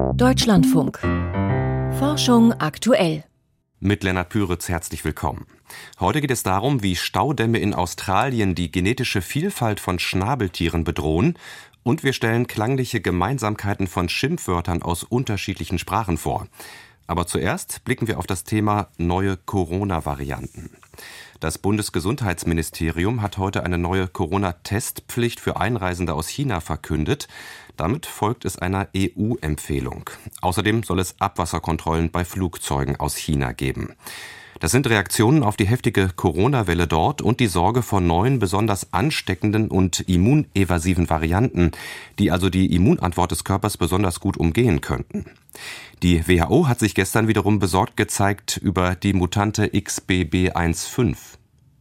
Deutschlandfunk. Forschung aktuell. Mit Lennart Püritz herzlich willkommen. Heute geht es darum, wie Staudämme in Australien die genetische Vielfalt von Schnabeltieren bedrohen und wir stellen klangliche Gemeinsamkeiten von Schimpfwörtern aus unterschiedlichen Sprachen vor. Aber zuerst blicken wir auf das Thema neue Corona-Varianten. Das Bundesgesundheitsministerium hat heute eine neue Corona-Testpflicht für Einreisende aus China verkündet. Damit folgt es einer EU-Empfehlung. Außerdem soll es Abwasserkontrollen bei Flugzeugen aus China geben. Das sind Reaktionen auf die heftige Corona-Welle dort und die Sorge vor neuen, besonders ansteckenden und immunevasiven Varianten, die also die Immunantwort des Körpers besonders gut umgehen könnten. Die WHO hat sich gestern wiederum besorgt gezeigt über die Mutante XBB15.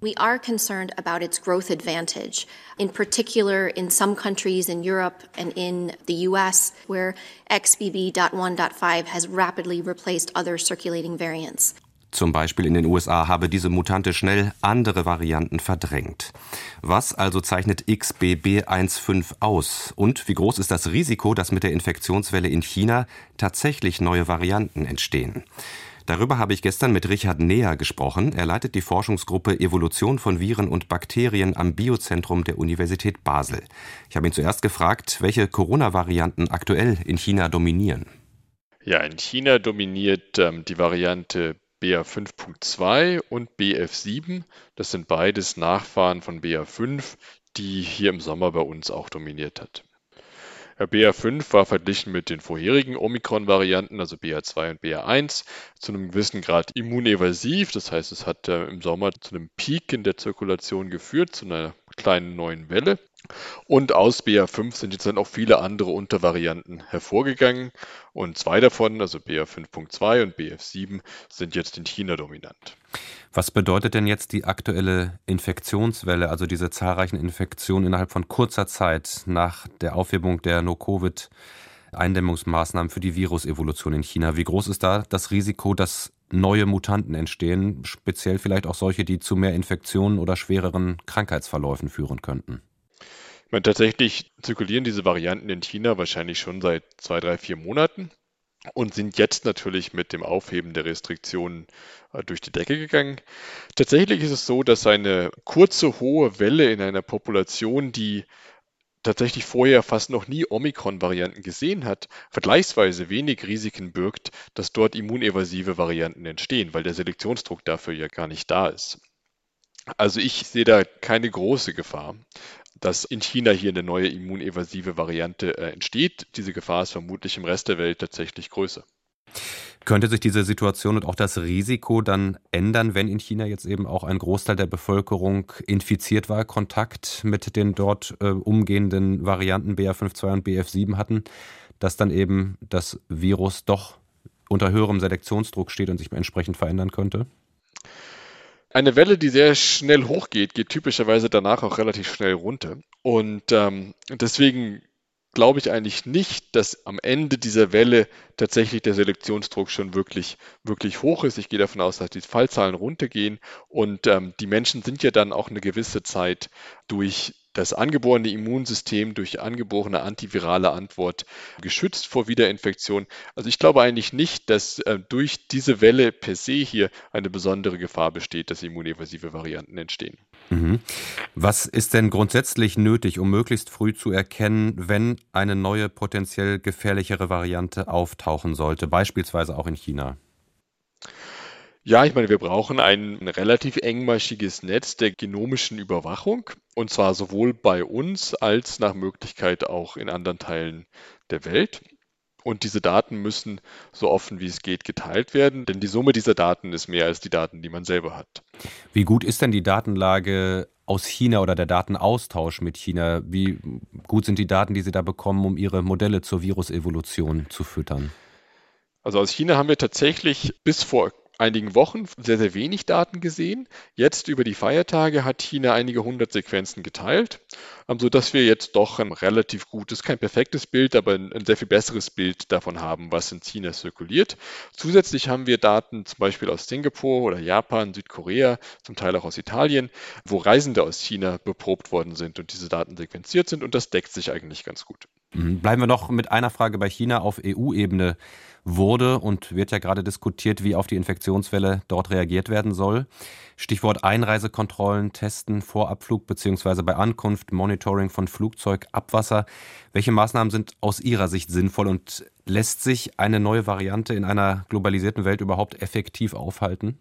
We are concerned about its growth advantage, in particular in some countries in Europe and in the US, where XBB.1.5 has rapidly replaced other circulating variants. Zum Beispiel in den USA habe diese Mutante schnell andere Varianten verdrängt. Was also zeichnet XBB15 aus? Und wie groß ist das Risiko, dass mit der Infektionswelle in China tatsächlich neue Varianten entstehen? Darüber habe ich gestern mit Richard Neher gesprochen. Er leitet die Forschungsgruppe Evolution von Viren und Bakterien am Biozentrum der Universität Basel. Ich habe ihn zuerst gefragt, welche Corona-Varianten aktuell in China dominieren. Ja, in China dominiert ähm, die Variante BA5.2 und BF7. Das sind beides Nachfahren von BA5, die hier im Sommer bei uns auch dominiert hat. BA5 war verglichen mit den vorherigen Omikron-Varianten, also BA2 und BA1, zu einem gewissen Grad immunevasiv. Das heißt, es hat äh, im Sommer zu einem Peak in der Zirkulation geführt, zu einer kleinen neuen Welle. Und aus BA5 sind jetzt dann auch viele andere Untervarianten hervorgegangen. Und zwei davon, also BA5.2 und BF7, sind jetzt in China dominant. Was bedeutet denn jetzt die aktuelle Infektionswelle, also diese zahlreichen Infektionen innerhalb von kurzer Zeit nach der Aufhebung der No-Covid-Eindämmungsmaßnahmen für die Virusevolution in China? Wie groß ist da das Risiko, dass neue Mutanten entstehen, speziell vielleicht auch solche, die zu mehr Infektionen oder schwereren Krankheitsverläufen führen könnten? Meine, tatsächlich zirkulieren diese Varianten in China wahrscheinlich schon seit zwei, drei, vier Monaten und sind jetzt natürlich mit dem Aufheben der Restriktionen äh, durch die Decke gegangen. Tatsächlich ist es so, dass eine kurze, hohe Welle in einer Population, die tatsächlich vorher fast noch nie Omikron-Varianten gesehen hat, vergleichsweise wenig Risiken birgt, dass dort immunevasive Varianten entstehen, weil der Selektionsdruck dafür ja gar nicht da ist. Also ich sehe da keine große Gefahr dass in China hier eine neue immunevasive Variante äh, entsteht. Diese Gefahr ist vermutlich im Rest der Welt tatsächlich größer. Könnte sich diese Situation und auch das Risiko dann ändern, wenn in China jetzt eben auch ein Großteil der Bevölkerung infiziert war, Kontakt mit den dort äh, umgehenden Varianten BA52 und BF7 hatten, dass dann eben das Virus doch unter höherem Selektionsdruck steht und sich entsprechend verändern könnte? Eine Welle, die sehr schnell hochgeht, geht typischerweise danach auch relativ schnell runter. Und ähm, deswegen glaube ich eigentlich nicht, dass am Ende dieser Welle tatsächlich der Selektionsdruck schon wirklich, wirklich hoch ist. Ich gehe davon aus, dass die Fallzahlen runtergehen und ähm, die Menschen sind ja dann auch eine gewisse Zeit durch das angeborene Immunsystem durch angeborene antivirale Antwort geschützt vor Wiederinfektion. Also ich glaube eigentlich nicht, dass äh, durch diese Welle per se hier eine besondere Gefahr besteht, dass immunevasive Varianten entstehen. Mhm. Was ist denn grundsätzlich nötig, um möglichst früh zu erkennen, wenn eine neue potenziell gefährlichere Variante auftauchen sollte, beispielsweise auch in China? Ja, ich meine, wir brauchen ein relativ engmaschiges Netz der genomischen Überwachung und zwar sowohl bei uns als nach Möglichkeit auch in anderen Teilen der Welt. Und diese Daten müssen so offen wie es geht geteilt werden, denn die Summe dieser Daten ist mehr als die Daten, die man selber hat. Wie gut ist denn die Datenlage aus China oder der Datenaustausch mit China? Wie gut sind die Daten, die Sie da bekommen, um Ihre Modelle zur Virusevolution zu füttern? Also aus China haben wir tatsächlich bis vor einigen Wochen sehr, sehr wenig Daten gesehen. Jetzt über die Feiertage hat China einige hundert Sequenzen geteilt, ähm, sodass wir jetzt doch ein relativ gutes, kein perfektes Bild, aber ein sehr viel besseres Bild davon haben, was in China zirkuliert. Zusätzlich haben wir Daten zum Beispiel aus Singapur oder Japan, Südkorea, zum Teil auch aus Italien, wo Reisende aus China beprobt worden sind und diese Daten sequenziert sind und das deckt sich eigentlich ganz gut. Mhm. Bleiben wir noch mit einer Frage bei China auf EU-Ebene wurde und wird ja gerade diskutiert, wie auf die Infektionswelle dort reagiert werden soll. Stichwort Einreisekontrollen, Testen vor Abflug bzw. bei Ankunft, Monitoring von Flugzeugabwasser. Welche Maßnahmen sind aus Ihrer Sicht sinnvoll und lässt sich eine neue Variante in einer globalisierten Welt überhaupt effektiv aufhalten?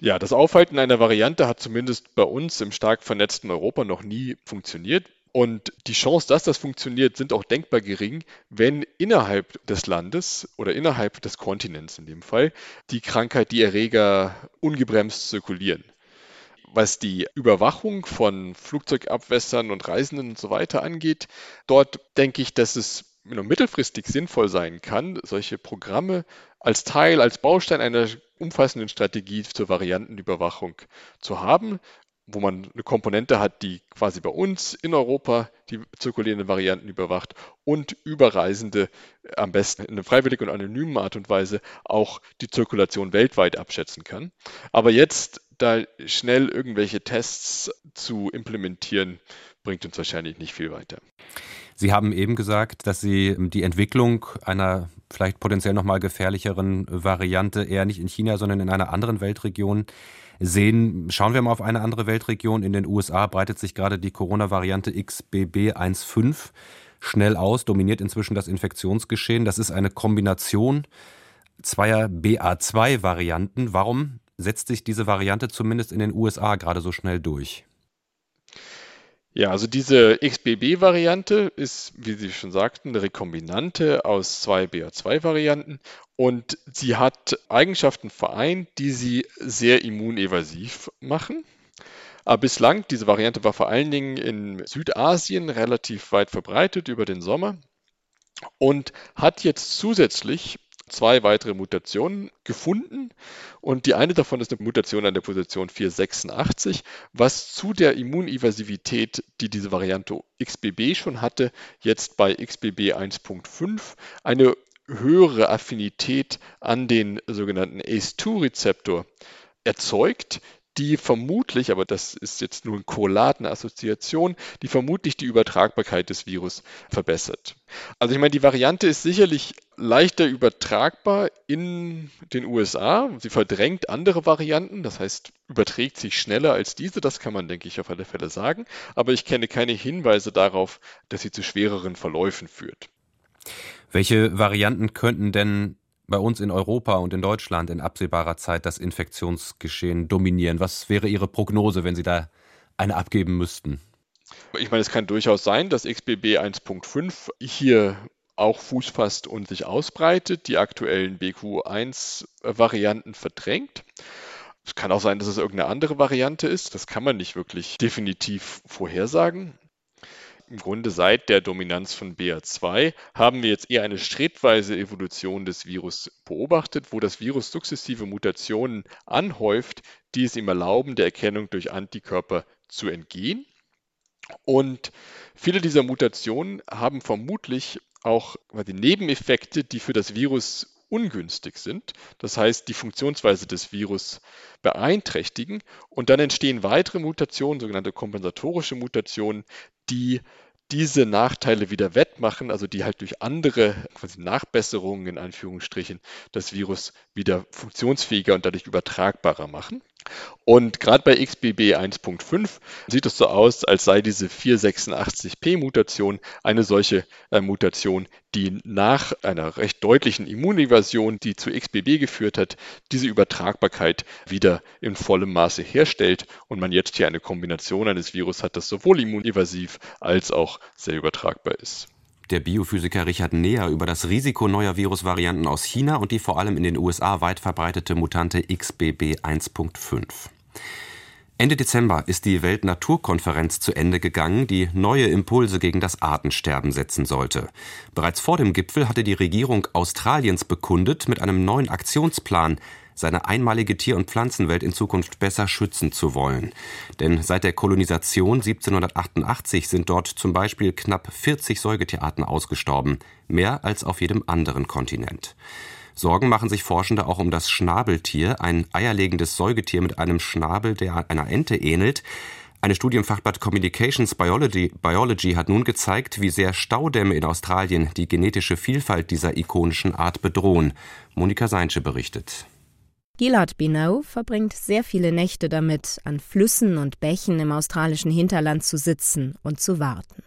Ja, das Aufhalten einer Variante hat zumindest bei uns im stark vernetzten Europa noch nie funktioniert. Und die Chance, dass das funktioniert, sind auch denkbar gering, wenn innerhalb des Landes oder innerhalb des Kontinents in dem Fall die Krankheit, die Erreger ungebremst zirkulieren. Was die Überwachung von Flugzeugabwässern und Reisenden und so weiter angeht, dort denke ich, dass es nur mittelfristig sinnvoll sein kann, solche Programme als Teil, als Baustein einer umfassenden Strategie zur Variantenüberwachung zu haben wo man eine Komponente hat, die quasi bei uns in Europa die zirkulierenden Varianten überwacht und Überreisende am besten in einer freiwilligen und anonymen Art und Weise auch die Zirkulation weltweit abschätzen kann. Aber jetzt da schnell irgendwelche Tests zu implementieren, bringt uns wahrscheinlich nicht viel weiter. Sie haben eben gesagt, dass Sie die Entwicklung einer vielleicht potenziell nochmal gefährlicheren Variante eher nicht in China, sondern in einer anderen Weltregion sehen. Schauen wir mal auf eine andere Weltregion. In den USA breitet sich gerade die Corona-Variante XBB1.5 schnell aus, dominiert inzwischen das Infektionsgeschehen. Das ist eine Kombination zweier BA2-Varianten. Warum setzt sich diese Variante zumindest in den USA gerade so schnell durch? Ja, also diese XBB-Variante ist, wie Sie schon sagten, eine Rekombinante aus zwei BA2-Varianten und sie hat Eigenschaften vereint, die sie sehr immunevasiv machen. Aber bislang, diese Variante war vor allen Dingen in Südasien relativ weit verbreitet über den Sommer und hat jetzt zusätzlich zwei weitere Mutationen gefunden. Und die eine davon ist eine Mutation an der Position 486, was zu der Immunevasivität, die diese Variante XBB schon hatte, jetzt bei XBB 1.5 eine höhere Affinität an den sogenannten ACE2-Rezeptor erzeugt, die vermutlich, aber das ist jetzt nur eine korrelatende Assoziation, die vermutlich die Übertragbarkeit des Virus verbessert. Also ich meine, die Variante ist sicherlich leichter übertragbar in den USA. Sie verdrängt andere Varianten, das heißt, überträgt sich schneller als diese, das kann man, denke ich, auf alle Fälle sagen. Aber ich kenne keine Hinweise darauf, dass sie zu schwereren Verläufen führt. Welche Varianten könnten denn bei uns in Europa und in Deutschland in absehbarer Zeit das Infektionsgeschehen dominieren? Was wäre Ihre Prognose, wenn Sie da eine abgeben müssten? Ich meine, es kann durchaus sein, dass XBB 1.5 hier auch Fuß fasst und sich ausbreitet, die aktuellen BQ1-Varianten verdrängt. Es kann auch sein, dass es irgendeine andere Variante ist. Das kann man nicht wirklich definitiv vorhersagen im Grunde seit der Dominanz von BA2 haben wir jetzt eher eine schrittweise Evolution des Virus beobachtet, wo das Virus sukzessive Mutationen anhäuft, die es ihm erlauben, der Erkennung durch Antikörper zu entgehen. Und viele dieser Mutationen haben vermutlich auch die Nebeneffekte, die für das Virus ungünstig sind, das heißt die Funktionsweise des Virus beeinträchtigen und dann entstehen weitere Mutationen, sogenannte kompensatorische Mutationen, die diese Nachteile wieder wettmachen, also die halt durch andere quasi Nachbesserungen in Anführungsstrichen das Virus wieder funktionsfähiger und dadurch übertragbarer machen. Und gerade bei XBB 1.5 sieht es so aus, als sei diese 486p-Mutation eine solche äh, Mutation, die nach einer recht deutlichen Immunevasion, die zu XBB geführt hat, diese Übertragbarkeit wieder in vollem Maße herstellt und man jetzt hier eine Kombination eines Virus hat, das sowohl immunevasiv als auch sehr übertragbar ist der Biophysiker Richard Neher über das Risiko neuer Virusvarianten aus China und die vor allem in den USA weit verbreitete Mutante XBB 1.5. Ende Dezember ist die Weltnaturkonferenz zu Ende gegangen, die neue Impulse gegen das Artensterben setzen sollte. Bereits vor dem Gipfel hatte die Regierung Australiens bekundet, mit einem neuen Aktionsplan seine einmalige Tier- und Pflanzenwelt in Zukunft besser schützen zu wollen. Denn seit der Kolonisation 1788 sind dort zum Beispiel knapp 40 Säugetierarten ausgestorben, mehr als auf jedem anderen Kontinent. Sorgen machen sich Forschende auch um das Schnabeltier, ein eierlegendes Säugetier mit einem Schnabel, der einer Ente ähnelt. Eine Studie im Fachblatt Communications Biology, Biology, hat nun gezeigt, wie sehr Staudämme in Australien die genetische Vielfalt dieser ikonischen Art bedrohen. Monika Seinsche berichtet. Gilad Binau verbringt sehr viele Nächte damit, an Flüssen und Bächen im australischen Hinterland zu sitzen und zu warten.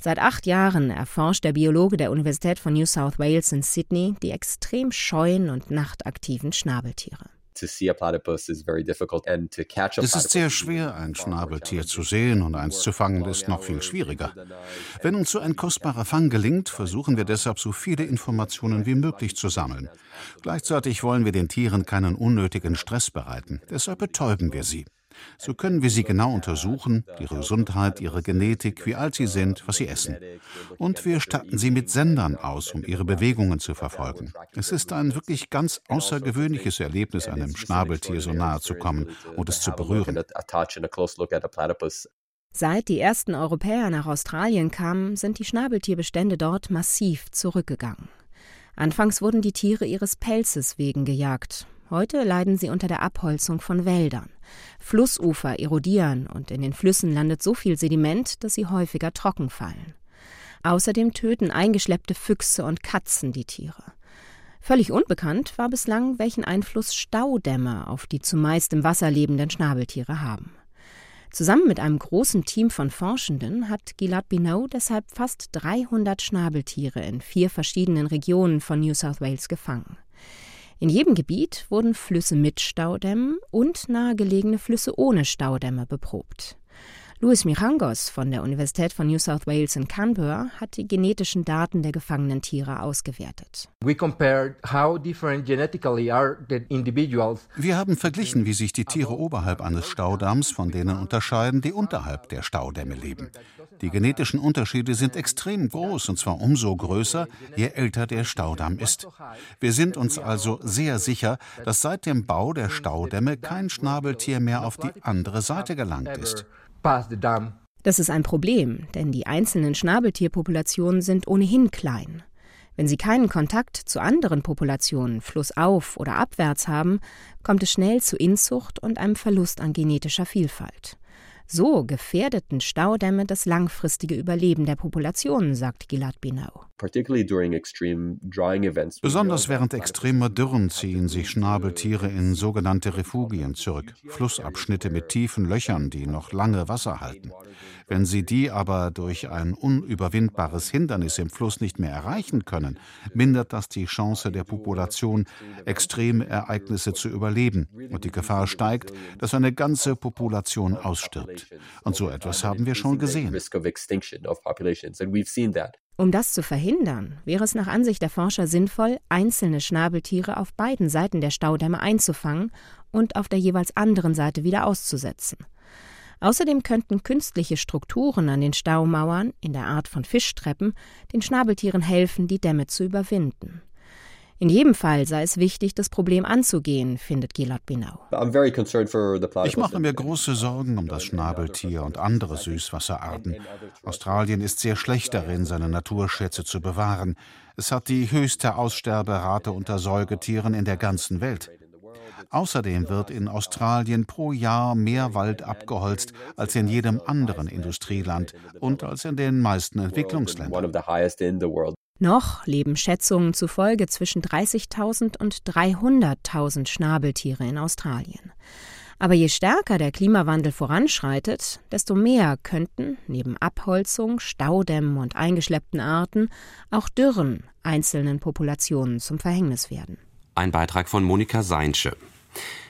Seit acht Jahren erforscht der Biologe der Universität von New South Wales in Sydney die extrem scheuen und nachtaktiven Schnabeltiere. Es ist sehr schwer, ein Schnabeltier zu sehen und eins zu fangen ist noch viel schwieriger. Wenn uns so ein kostbarer Fang gelingt, versuchen wir deshalb so viele Informationen wie möglich zu sammeln. Gleichzeitig wollen wir den Tieren keinen unnötigen Stress bereiten. Deshalb betäuben wir sie. So können wir sie genau untersuchen, ihre Gesundheit, ihre Genetik, wie alt sie sind, was sie essen. Und wir statten sie mit Sendern aus, um ihre Bewegungen zu verfolgen. Es ist ein wirklich ganz außergewöhnliches Erlebnis, einem Schnabeltier so nahe zu kommen und es zu berühren. Seit die ersten Europäer nach Australien kamen, sind die Schnabeltierbestände dort massiv zurückgegangen. Anfangs wurden die Tiere ihres Pelzes wegen gejagt. Heute leiden sie unter der Abholzung von Wäldern. Flussufer erodieren und in den Flüssen landet so viel Sediment, dass sie häufiger trocken fallen. Außerdem töten eingeschleppte Füchse und Katzen die Tiere. Völlig unbekannt war bislang, welchen Einfluss Staudämme auf die zumeist im Wasser lebenden Schnabeltiere haben. Zusammen mit einem großen Team von Forschenden hat Gilad Binot deshalb fast 300 Schnabeltiere in vier verschiedenen Regionen von New South Wales gefangen. In jedem Gebiet wurden Flüsse mit Staudämmen und nahegelegene Flüsse ohne Staudämme beprobt. Luis Mijangos von der Universität von New South Wales in Canberra hat die genetischen Daten der gefangenen Tiere ausgewertet. Wir haben verglichen, wie sich die Tiere oberhalb eines Staudamms von denen unterscheiden, die unterhalb der Staudämme leben. Die genetischen Unterschiede sind extrem groß, und zwar umso größer, je älter der Staudamm ist. Wir sind uns also sehr sicher, dass seit dem Bau der Staudämme kein Schnabeltier mehr auf die andere Seite gelangt ist. Das ist ein Problem, denn die einzelnen Schnabeltierpopulationen sind ohnehin klein. Wenn sie keinen Kontakt zu anderen Populationen flussauf oder abwärts haben, kommt es schnell zu Inzucht und einem Verlust an genetischer Vielfalt. So gefährdeten Staudämme das langfristige Überleben der Populationen, sagt Gilad Binau. Besonders während extremer Dürren ziehen sich Schnabeltiere in sogenannte Refugien zurück, Flussabschnitte mit tiefen Löchern, die noch lange Wasser halten. Wenn sie die aber durch ein unüberwindbares Hindernis im Fluss nicht mehr erreichen können, mindert das die Chance der Population, extreme Ereignisse zu überleben, und die Gefahr steigt, dass eine ganze Population ausstirbt. Und so etwas haben wir schon gesehen. Um das zu verhindern, wäre es nach Ansicht der Forscher sinnvoll, einzelne Schnabeltiere auf beiden Seiten der Staudämme einzufangen und auf der jeweils anderen Seite wieder auszusetzen. Außerdem könnten künstliche Strukturen an den Staumauern in der Art von Fischtreppen den Schnabeltieren helfen, die Dämme zu überwinden. In jedem Fall sei es wichtig, das Problem anzugehen, findet Gilad Binau. Ich mache mir große Sorgen um das Schnabeltier und andere Süßwasserarten. Australien ist sehr schlecht darin, seine Naturschätze zu bewahren. Es hat die höchste Aussterberate unter Säugetieren in der ganzen Welt. Außerdem wird in Australien pro Jahr mehr Wald abgeholzt als in jedem anderen Industrieland und als in den meisten Entwicklungsländern. Noch leben Schätzungen zufolge zwischen 30.000 und 300.000 Schnabeltiere in Australien. Aber je stärker der Klimawandel voranschreitet, desto mehr könnten, neben Abholzung, Staudämmen und eingeschleppten Arten, auch Dürren einzelnen Populationen zum Verhängnis werden. Ein Beitrag von Monika Seinsche.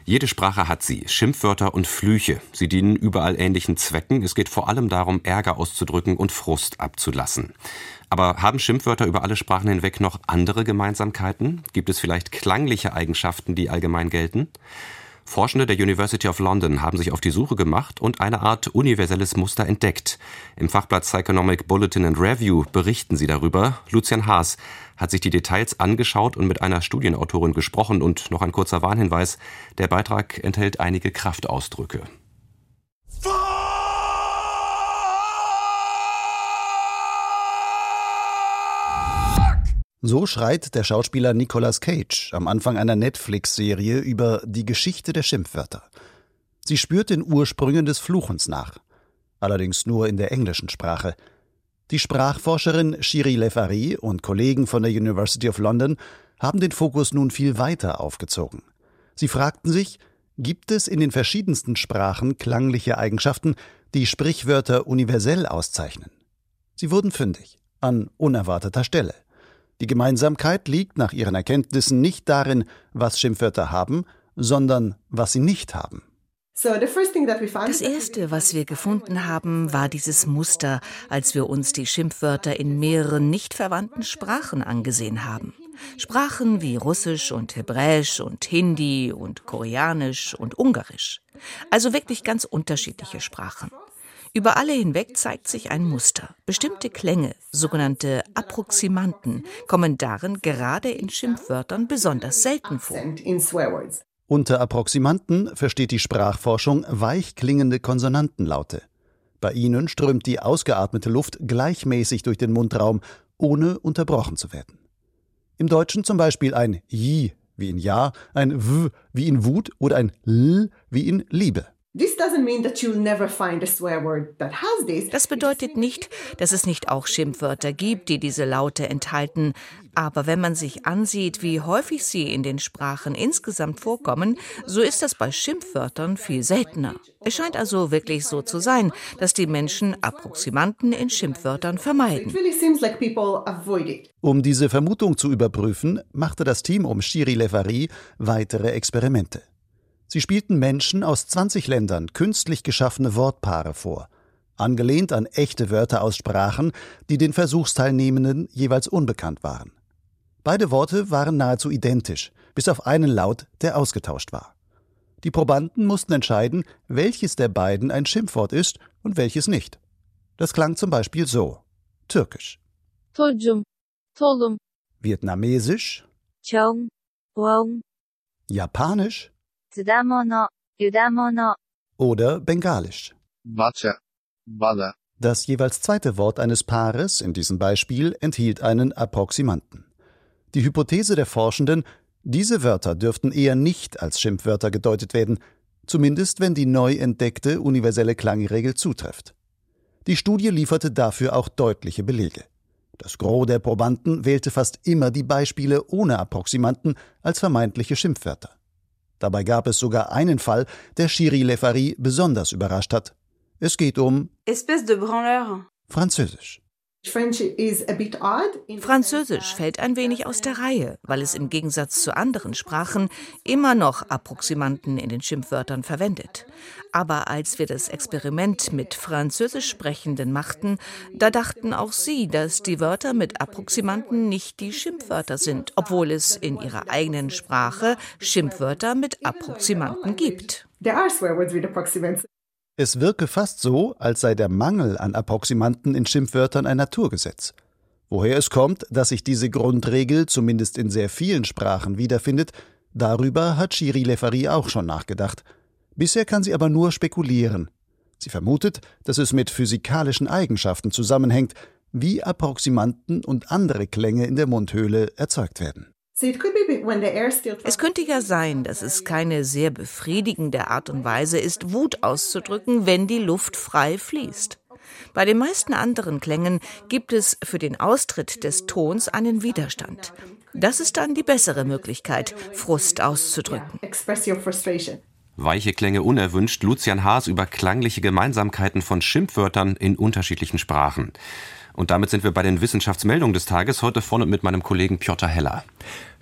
Jede Sprache hat sie, Schimpfwörter und Flüche. Sie dienen überall ähnlichen Zwecken. Es geht vor allem darum, Ärger auszudrücken und Frust abzulassen. Aber haben Schimpfwörter über alle Sprachen hinweg noch andere Gemeinsamkeiten? Gibt es vielleicht klangliche Eigenschaften, die allgemein gelten? Forschende der University of London haben sich auf die Suche gemacht und eine Art universelles Muster entdeckt. Im Fachblatt Psychonomic Bulletin and Review berichten sie darüber. Lucian Haas hat sich die Details angeschaut und mit einer Studienautorin gesprochen und noch ein kurzer Warnhinweis. Der Beitrag enthält einige Kraftausdrücke. So schreit der Schauspieler Nicolas Cage am Anfang einer Netflix-Serie über die Geschichte der Schimpfwörter. Sie spürt den Ursprüngen des Fluchens nach, allerdings nur in der englischen Sprache. Die Sprachforscherin Shiri Lefari und Kollegen von der University of London haben den Fokus nun viel weiter aufgezogen. Sie fragten sich, gibt es in den verschiedensten Sprachen klangliche Eigenschaften, die Sprichwörter universell auszeichnen? Sie wurden fündig, an unerwarteter Stelle. Die Gemeinsamkeit liegt nach ihren Erkenntnissen nicht darin, was Schimpfwörter haben, sondern was sie nicht haben. Das Erste, was wir gefunden haben, war dieses Muster, als wir uns die Schimpfwörter in mehreren nicht verwandten Sprachen angesehen haben. Sprachen wie Russisch und Hebräisch und Hindi und Koreanisch und Ungarisch. Also wirklich ganz unterschiedliche Sprachen. Über alle hinweg zeigt sich ein Muster. Bestimmte Klänge, sogenannte Approximanten, kommen darin gerade in Schimpfwörtern besonders selten vor. Unter Approximanten versteht die Sprachforschung weich klingende Konsonantenlaute. Bei ihnen strömt die ausgeatmete Luft gleichmäßig durch den Mundraum, ohne unterbrochen zu werden. Im Deutschen zum Beispiel ein J wie in Ja, ein W wie in Wut oder ein L wie in Liebe. Das bedeutet nicht, dass es nicht auch Schimpfwörter gibt, die diese Laute enthalten. Aber wenn man sich ansieht, wie häufig sie in den Sprachen insgesamt vorkommen, so ist das bei Schimpfwörtern viel seltener. Es scheint also wirklich so zu sein, dass die Menschen Approximanten in Schimpfwörtern vermeiden. Um diese Vermutung zu überprüfen, machte das Team um Shiri Levari weitere Experimente. Sie spielten Menschen aus 20 Ländern künstlich geschaffene Wortpaare vor, angelehnt an echte Wörter aus Sprachen, die den Versuchsteilnehmenden jeweils unbekannt waren. Beide Worte waren nahezu identisch, bis auf einen Laut, der ausgetauscht war. Die Probanden mussten entscheiden, welches der beiden ein Schimpfwort ist und welches nicht. Das klang zum Beispiel so: Türkisch. Tolcum, Tolum. Vietnamesisch. Chong, Wong. Japanisch. Tsudamono, Yudamono. Oder Bengalisch. Wacha, Wada. Das jeweils zweite Wort eines Paares in diesem Beispiel enthielt einen Approximanten. Die Hypothese der Forschenden, diese Wörter dürften eher nicht als Schimpfwörter gedeutet werden, zumindest wenn die neu entdeckte universelle Klangregel zutrifft. Die Studie lieferte dafür auch deutliche Belege. Das Gros der Probanden wählte fast immer die Beispiele ohne Approximanten als vermeintliche Schimpfwörter. Dabei gab es sogar einen Fall, der Chiri Lefari besonders überrascht hat. Es geht um Espèce de branleur. Französisch. Französisch fällt ein wenig aus der Reihe, weil es im Gegensatz zu anderen Sprachen immer noch Approximanten in den Schimpfwörtern verwendet. Aber als wir das Experiment mit Französisch Sprechenden machten, da dachten auch sie, dass die Wörter mit Approximanten nicht die Schimpfwörter sind, obwohl es in ihrer eigenen Sprache Schimpfwörter mit Approximanten gibt. Es wirke fast so, als sei der Mangel an Approximanten in Schimpfwörtern ein Naturgesetz. Woher es kommt, dass sich diese Grundregel zumindest in sehr vielen Sprachen wiederfindet, darüber hat Shiri Lefari auch schon nachgedacht. Bisher kann sie aber nur spekulieren. Sie vermutet, dass es mit physikalischen Eigenschaften zusammenhängt, wie Approximanten und andere Klänge in der Mundhöhle erzeugt werden. Es könnte ja sein, dass es keine sehr befriedigende Art und Weise ist, Wut auszudrücken, wenn die Luft frei fließt. Bei den meisten anderen Klängen gibt es für den Austritt des Tons einen Widerstand. Das ist dann die bessere Möglichkeit, Frust auszudrücken. Weiche Klänge unerwünscht, Lucian Haas über klangliche Gemeinsamkeiten von Schimpfwörtern in unterschiedlichen Sprachen. Und damit sind wir bei den Wissenschaftsmeldungen des Tages, heute vorne mit meinem Kollegen Piotr Heller.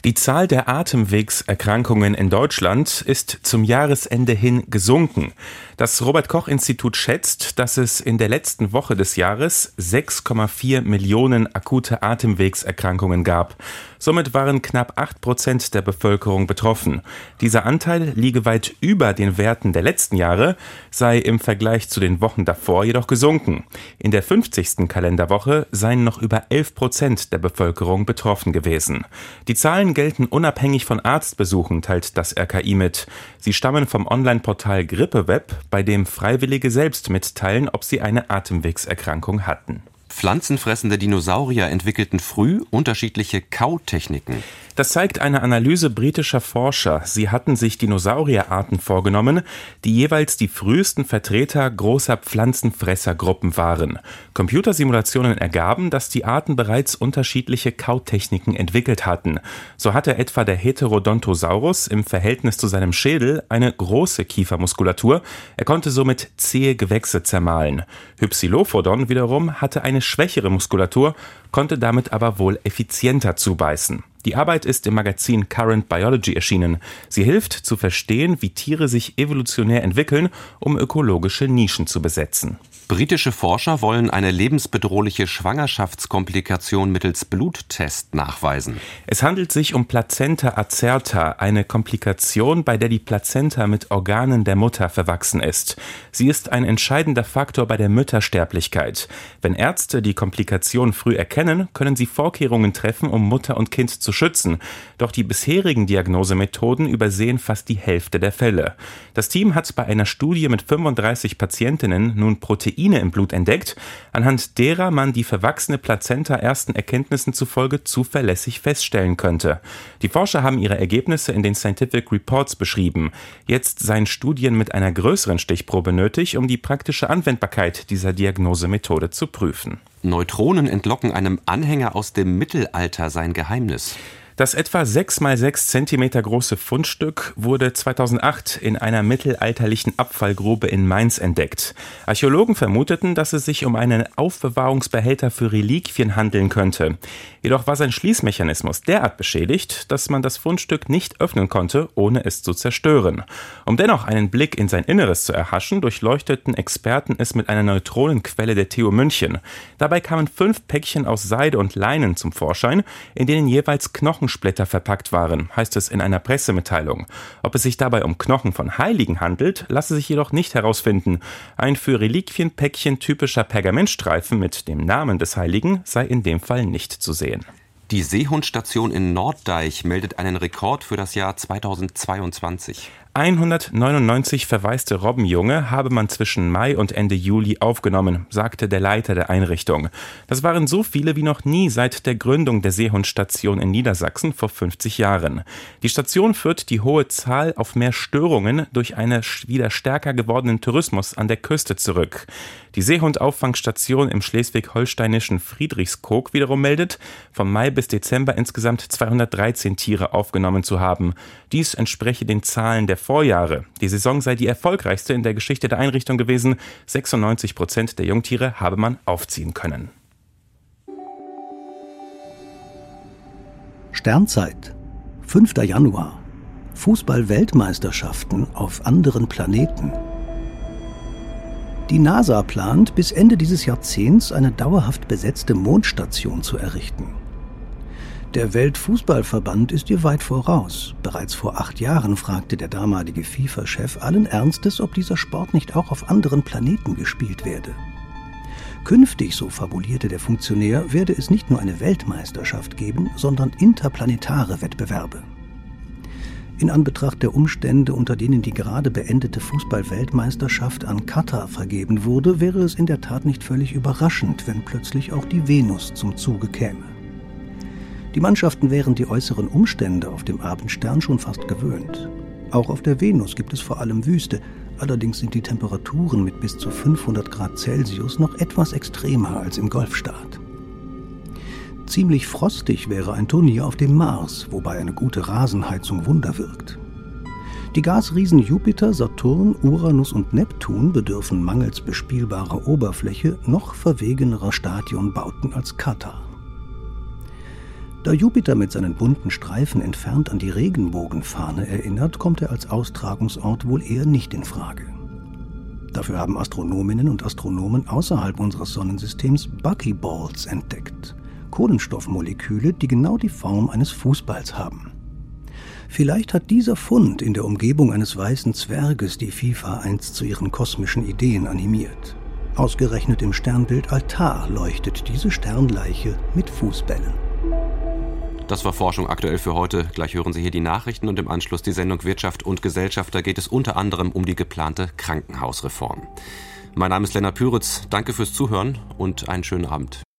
Die Zahl der Atemwegserkrankungen in Deutschland ist zum Jahresende hin gesunken. Das Robert Koch Institut schätzt, dass es in der letzten Woche des Jahres 6,4 Millionen akute Atemwegserkrankungen gab. Somit waren knapp 8 Prozent der Bevölkerung betroffen. Dieser Anteil liege weit über den Werten der letzten Jahre, sei im Vergleich zu den Wochen davor jedoch gesunken. In der 50. Kalenderwoche seien noch über 11 Prozent der Bevölkerung betroffen gewesen. Die Zahlen gelten unabhängig von Arztbesuchen, teilt das RKI mit. Sie stammen vom Online-Portal GrippeWeb, bei dem Freiwillige selbst mitteilen, ob sie eine Atemwegserkrankung hatten. Pflanzenfressende Dinosaurier entwickelten früh unterschiedliche Kautechniken. Das zeigt eine Analyse britischer Forscher. Sie hatten sich Dinosaurierarten vorgenommen, die jeweils die frühesten Vertreter großer Pflanzenfressergruppen waren. Computersimulationen ergaben, dass die Arten bereits unterschiedliche Kautechniken entwickelt hatten. So hatte etwa der Heterodontosaurus im Verhältnis zu seinem Schädel eine große Kiefermuskulatur. Er konnte somit zähe Gewächse zermahlen. Hypsilophodon wiederum hatte eine schwächere Muskulatur, konnte damit aber wohl effizienter zubeißen. Die Arbeit ist im Magazin Current Biology erschienen. Sie hilft zu verstehen, wie Tiere sich evolutionär entwickeln, um ökologische Nischen zu besetzen. Britische Forscher wollen eine lebensbedrohliche Schwangerschaftskomplikation mittels Bluttest nachweisen. Es handelt sich um Plazenta acerta, eine Komplikation, bei der die Plazenta mit Organen der Mutter verwachsen ist. Sie ist ein entscheidender Faktor bei der Müttersterblichkeit. Wenn Ärzte die Komplikation früh erkennen, können sie Vorkehrungen treffen, um Mutter und Kind zu schützen. Doch die bisherigen Diagnosemethoden übersehen fast die Hälfte der Fälle. Das Team hat bei einer Studie mit 35 Patientinnen nun Proteine im Blut entdeckt, anhand derer man die verwachsene Plazenta ersten Erkenntnissen zufolge zuverlässig feststellen könnte. Die Forscher haben ihre Ergebnisse in den Scientific Reports beschrieben. Jetzt seien Studien mit einer größeren Stichprobe nötig, um die praktische Anwendbarkeit dieser Diagnosemethode zu prüfen. Neutronen entlocken einem Anhänger aus dem Mittelalter sein Geheimnis. Das etwa 6 mal 6 Zentimeter große Fundstück wurde 2008 in einer mittelalterlichen Abfallgrube in Mainz entdeckt. Archäologen vermuteten, dass es sich um einen Aufbewahrungsbehälter für Reliquien handeln könnte. Jedoch war sein Schließmechanismus derart beschädigt, dass man das Fundstück nicht öffnen konnte, ohne es zu zerstören. Um dennoch einen Blick in sein Inneres zu erhaschen, durchleuchteten Experten es mit einer Neutronenquelle der TU München. Dabei kamen fünf Päckchen aus Seide und Leinen zum Vorschein, in denen jeweils Knochen Knochensplitter verpackt waren, heißt es in einer Pressemitteilung. Ob es sich dabei um Knochen von Heiligen handelt, lasse sich jedoch nicht herausfinden. Ein für Reliquienpäckchen typischer Pergamentstreifen mit dem Namen des Heiligen sei in dem Fall nicht zu sehen. Die Seehundstation in Norddeich meldet einen Rekord für das Jahr 2022. 199 verwaiste Robbenjunge habe man zwischen Mai und Ende Juli aufgenommen, sagte der Leiter der Einrichtung. Das waren so viele wie noch nie seit der Gründung der Seehundstation in Niedersachsen vor 50 Jahren. Die Station führt die hohe Zahl auf mehr Störungen durch einen wieder stärker gewordenen Tourismus an der Küste zurück. Die Seehundauffangstation im schleswig-holsteinischen Friedrichskoog wiederum meldet, vom Mai bis Dezember insgesamt 213 Tiere aufgenommen zu haben. Dies entspreche den Zahlen der Vorjahre. Die Saison sei die erfolgreichste in der Geschichte der Einrichtung gewesen. 96 Prozent der Jungtiere habe man aufziehen können. Sternzeit, 5. Januar. Fußball-Weltmeisterschaften auf anderen Planeten. Die NASA plant, bis Ende dieses Jahrzehnts eine dauerhaft besetzte Mondstation zu errichten. Der Weltfußballverband ist ihr weit voraus. Bereits vor acht Jahren fragte der damalige FIFA-Chef allen Ernstes, ob dieser Sport nicht auch auf anderen Planeten gespielt werde. Künftig, so fabulierte der Funktionär, werde es nicht nur eine Weltmeisterschaft geben, sondern interplanetare Wettbewerbe. In Anbetracht der Umstände, unter denen die gerade beendete Fußball-Weltmeisterschaft an Katar vergeben wurde, wäre es in der Tat nicht völlig überraschend, wenn plötzlich auch die Venus zum Zuge käme. Die Mannschaften wären die äußeren Umstände auf dem Abendstern schon fast gewöhnt. Auch auf der Venus gibt es vor allem Wüste, allerdings sind die Temperaturen mit bis zu 500 Grad Celsius noch etwas extremer als im Golfstaat. Ziemlich frostig wäre ein Turnier auf dem Mars, wobei eine gute Rasenheizung Wunder wirkt. Die Gasriesen Jupiter, Saturn, Uranus und Neptun bedürfen mangels bespielbarer Oberfläche noch verwegenerer Stadionbauten als Katar. Da Jupiter mit seinen bunten Streifen entfernt an die Regenbogenfahne erinnert, kommt er als Austragungsort wohl eher nicht in Frage. Dafür haben Astronominnen und Astronomen außerhalb unseres Sonnensystems Buckyballs entdeckt. Kohlenstoffmoleküle, die genau die Form eines Fußballs haben. Vielleicht hat dieser Fund in der Umgebung eines weißen Zwerges die FIFA einst zu ihren kosmischen Ideen animiert. Ausgerechnet im Sternbild Altar leuchtet diese Sternleiche mit Fußbällen. Das war Forschung aktuell für heute. Gleich hören Sie hier die Nachrichten und im Anschluss die Sendung Wirtschaft und Gesellschaft. Da geht es unter anderem um die geplante Krankenhausreform. Mein Name ist Lennart Püritz. Danke fürs Zuhören und einen schönen Abend.